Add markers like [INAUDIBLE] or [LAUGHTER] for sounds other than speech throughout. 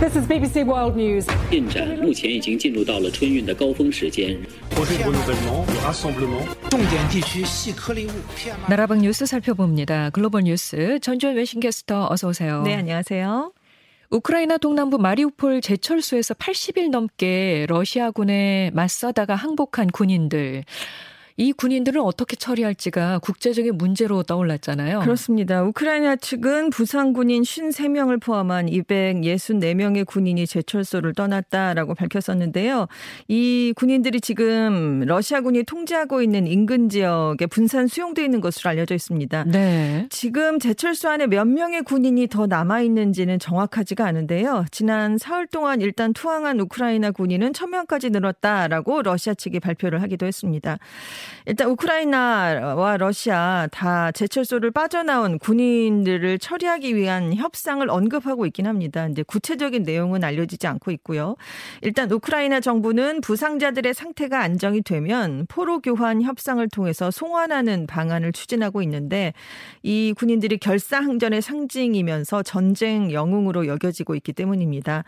This is BBC World News. 进展目前已经进入到了春运的高峰时间。 나라방 뉴스 살펴봅니다. 글로벌 뉴스 전주현 외신캐스터 어서 오세요. 네, 안녕하세요. 우크라이나 동남부 마리우폴 제철소에서 80일 넘게 러시아군에 맞서다가 항복한 군인들. 이 군인들을 어떻게 처리할지가 국제적인 문제로 떠올랐잖아요. 그렇습니다. 우크라이나 측은 부상 군인 53명을 포함한 264명의 군인이 제철소를 떠났다라고 밝혔었는데요. 이 군인들이 지금 러시아군이 통제하고 있는 인근 지역에 분산 수용돼 있는 것으로 알려져 있습니다. 네. 지금 제철소 안에 몇 명의 군인이 더 남아 있는지는 정확하지가 않은데요. 지난 사흘 동안 일단 투항한 우크라이나 군인은 1000명까지 늘었다라고 러시아 측이 발표를 하기도 했습니다. 일단 우크라이나와 러시아 다 제철소를 빠져나온 군인들을 처리하기 위한 협상을 언급하고 있긴 합니다. 이제 구체적인 내용은 알려지지 않고 있고요. 일단 우크라이나 정부는 부상자들의 상태가 안정이 되면 포로 교환 협상을 통해서 송환하는 방안을 추진하고 있는데 이 군인들이 결사항전의 상징이면서 전쟁 영웅으로 여겨지고 있기 때문입니다.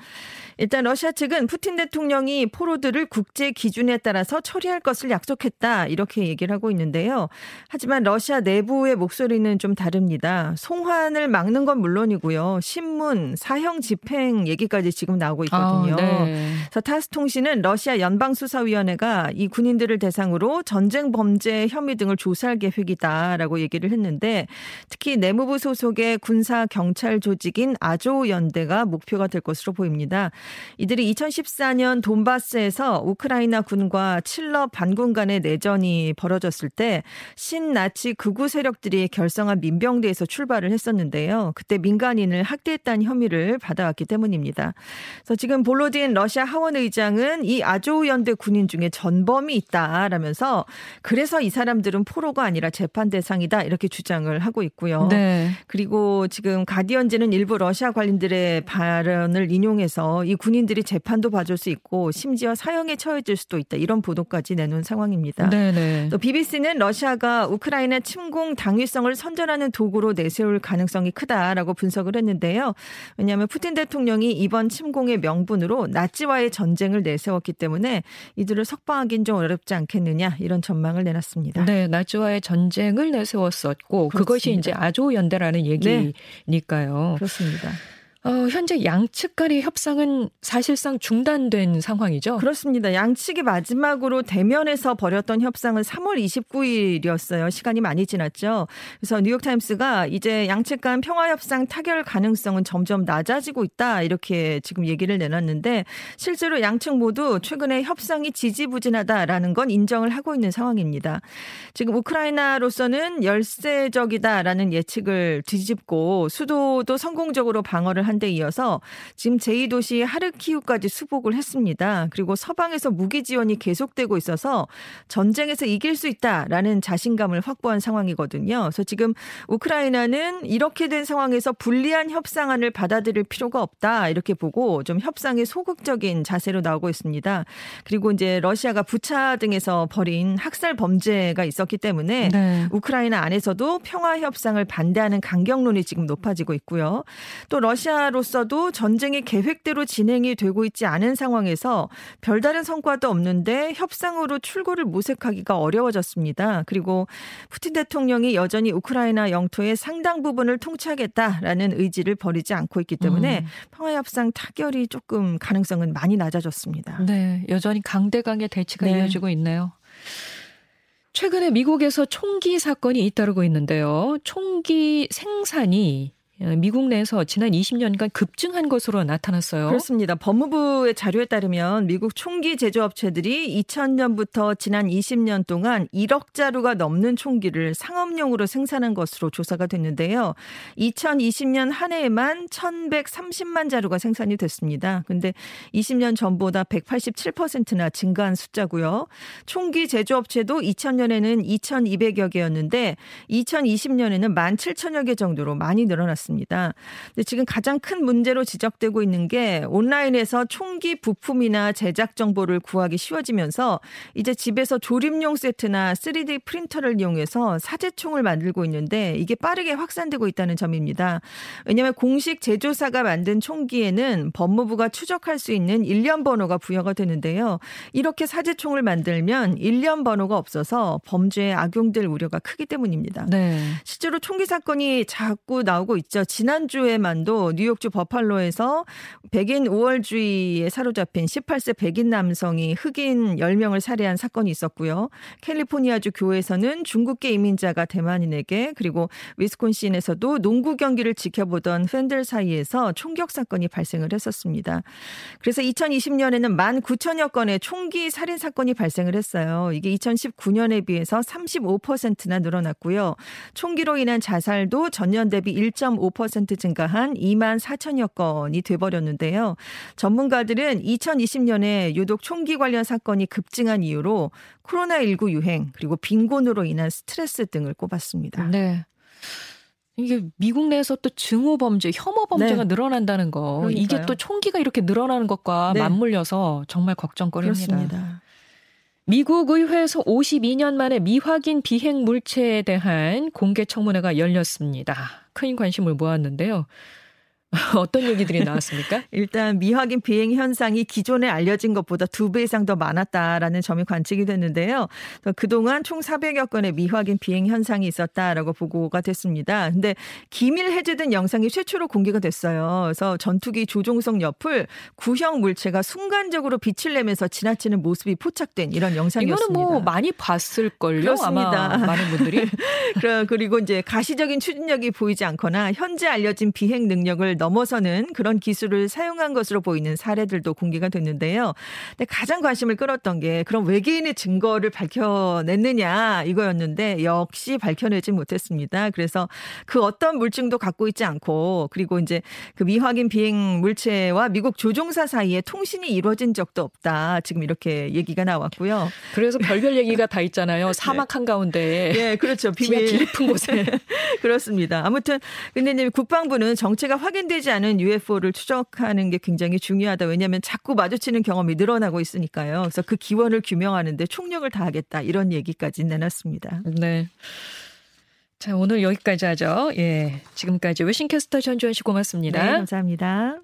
일단 러시아 측은 푸틴 대통령이 포로들을 국제 기준에 따라서 처리할 것을 약속했다. 이렇게 얘기를 하고 있는데요. 하지만 러시아 내부의 목소리는 좀 다릅니다. 송환을 막는 건 물론이고요. 신문, 사형 집행 얘기까지 지금 나오고 있거든요. 아, 네. 그래서 타스 통신은 러시아 연방수사위원회가 이 군인들을 대상으로 전쟁 범죄 혐의 등을 조사할 계획이다라고 얘기를 했는데 특히 내무부 소속의 군사 경찰 조직인 아조 연대가 목표가 될 것으로 보입니다. 이들이 2014년 돈바스에서 우크라이나 군과 칠러 반군 간의 내전이 벌어졌을 때 신나치 극우 세력들이 결성한 민병대에서 출발을 했었는데요. 그때 민간인을 학대했다는 혐의를 받아왔기 때문입니다. 그래서 지금 볼로딘 러시아 하원 의장은 이 아조우 연대 군인 중에 전범이 있다라면서 그래서 이 사람들은 포로가 아니라 재판 대상이다 이렇게 주장을 하고 있고요. 네. 그리고 지금 가디언지는 일부 러시아 관련들의 발언을 인용해서 이 군인들이 재판도 봐줄 수 있고 심지어 사형에 처해질 수도 있다 이런 보도까지 내놓은 상황입니다. 네네. 또 BBC는 러시아가 우크라이나 침공 당위성을 선전하는 도구로 내세울 가능성이 크다라고 분석을 했는데요. 왜냐하면 푸틴 대통령이 이번 침공의 명분으로 나치와의 전쟁을 내세웠기 때문에 이들을 석방하기는 좀 어렵지 않겠느냐 이런 전망을 내놨습니다. 네, 나치와의 전쟁을 내세웠었고 그것이 그렇습니다. 이제 아조 연대라는 얘기니까요. 그렇습니다. 어, 현재 양측 간의 협상은 사실상 중단된 상황이죠. 그렇습니다. 양측이 마지막으로 대면에서 벌였던 협상은 3월 29일이었어요. 시간이 많이 지났죠. 그래서 뉴욕타임스가 이제 양측 간 평화 협상 타결 가능성은 점점 낮아지고 있다. 이렇게 지금 얘기를 내놨는데 실제로 양측 모두 최근에 협상이 지지부진하다라는 건 인정을 하고 있는 상황입니다. 지금 우크라이나로서는 열세적이다라는 예측을 뒤집고 수도도 성공적으로 방어를 한 데 이어서 지금 제2도시 하르키우까지 수복을 했습니다. 그리고 서방에서 무기 지원이 계속되고 있어서 전쟁에서 이길 수 있다라는 자신감을 확보한 상황이거든요. 그래서 지금 우크라이나는 이렇게 된 상황에서 불리한 협상안을 받아들일 필요가 없다 이렇게 보고 좀 협상에 소극적인 자세로 나오고 있습니다. 그리고 이제 러시아가 부차 등에서 벌인 학살 범죄가 있었기 때문에 네. 우크라이나 안에서도 평화 협상을 반대하는 강경론이 지금 높아지고 있고요. 또 러시아 로서도 전쟁이 계획대로 진행이 되고 있지 않은 상황에서 별다른 성과도 없는데 협상으로 출구를 모색하기가 어려워졌습니다. 그리고 푸틴 대통령이 여전히 우크라이나 영토의 상당 부분을 통치하겠다라는 의지를 버리지 않고 있기 때문에 음. 평화 협상 타결이 조금 가능성은 많이 낮아졌습니다. 네, 여전히 강대강의 대치가 네. 이어지고 있네요. 최근에 미국에서 총기 사건이 잇따르고 있는데요. 총기 생산이 미국 내에서 지난 20년간 급증한 것으로 나타났어요. 그렇습니다. 법무부의 자료에 따르면 미국 총기 제조업체들이 2000년부터 지난 20년 동안 1억 자루가 넘는 총기를 상업용으로 생산한 것으로 조사가 됐는데요. 2020년 한 해에만 1130만 자루가 생산이 됐습니다. 근데 20년 전보다 187%나 증가한 숫자고요. 총기 제조업체도 2000년에는 2200여 개였는데 2020년에는 17,000여 개 정도로 많이 늘어났습니다. 있습니다. 근데 지금 가장 큰 문제로 지적되고 있는 게 온라인에서 총기 부품이나 제작 정보를 구하기 쉬워지면서 이제 집에서 조립용 세트나 3D 프린터를 이용해서 사제총을 만들고 있는데 이게 빠르게 확산되고 있다는 점입니다. 왜냐하면 공식 제조사가 만든 총기에는 법무부가 추적할 수 있는 일련 번호가 부여가 되는데요. 이렇게 사제총을 만들면 일련 번호가 없어서 범죄에 악용될 우려가 크기 때문입니다. 네. 실제로 총기 사건이 자꾸 나오고 있죠. 지난주에만도 뉴욕주 버팔로에서 백인 우월주의에 사로잡힌 18세 백인 남성이 흑인 10명을 살해한 사건이 있었고요. 캘리포니아주 교에서는 중국계 이민자가 대만인에게 그리고 위스콘신에서도 농구 경기를 지켜보던 팬들 사이에서 총격 사건이 발생을 했었습니다. 그래서 2020년에는 1만 9천여 건의 총기 살인 사건이 발생을 했어요. 이게 2019년에 비해서 35%나 늘어났고요. 총기로 인한 자살도 전년 대비 1.5% 증가한 2만 4천여 건이 돼버렸는데요. 전문가들은 2020년에 유독 총기 관련 사건이 급증한 이유로 코로나19 유행 그리고 빈곤으로 인한 스트레스 등을 꼽았습니다. 네. 이게 미국 내에서 또 증오 범죄, 혐오 범죄가 네. 늘어난다는 거. 그러니까요. 이게 또 총기가 이렇게 늘어나는 것과 네. 맞물려서 정말 걱정거리입니다. 그렇습니다. 미국 의회에서 52년 만에 미확인 비행 물체에 대한 공개 청문회가 열렸습니다. 큰 관심을 모았는데요. [LAUGHS] 어떤 얘기들이 나왔습니까? 일단 미확인 비행 현상이 기존에 알려진 것보다 두 배 이상 더 많았다라는 점이 관측이 됐는데요. 그동안 총 400여 건의 미확인 비행 현상이 있었다라고 보고가 됐습니다. 근데 기밀 해제된 영상이 최초로 공개가 됐어요. 그래서 전투기 조종석 옆을 구형 물체가 순간적으로 빛을 내면서 지나치는 모습이 포착된 이런 영상이었습니다. 이거는 뭐 많이 봤을 걸요. 그렇습니다. 아마 많은 분들이. [LAUGHS] 그리고 이제 가시적인 추진력이 보이지 않거나 현재 알려진 비행 능력을 넘어서는 그런 기술을 사용한 것으로 보이는 사례들도 공개가 됐는데요. 근데 가장 관심을 끌었던 게 그런 외계인의 증거를 밝혀냈느냐 이거였는데 역시 밝혀내지 못했습니다. 그래서 그 어떤 물증도 갖고 있지 않고 그리고 이제 그 미확인 비행 물체와 미국 조종사 사이에 통신이 이루어진 적도 없다. 지금 이렇게 얘기가 나왔고요. 그래서 별별 얘기가 다 있잖아요. 사막 [LAUGHS] 네. 한가운데. 예, 그렇죠. [LAUGHS] 비밀 깊은 곳에. [LAUGHS] 그렇습니다. 아무튼 근데 국방부는 정체가 확인된 확인되지 않은 UFO를 추적하는 게 굉장히 중요하다. 왜냐하면 자꾸 마주치는 경험이 늘어나고 있으니까요. 그래서 그 기원을 규명하는데 총력을 다하겠다. 이런 얘기까지 내놨습니다. 네. 자, 오늘 여기까지 하죠. 예. 지금까지 외신캐스터 전주현 씨 고맙습니다. 네, 감사합니다.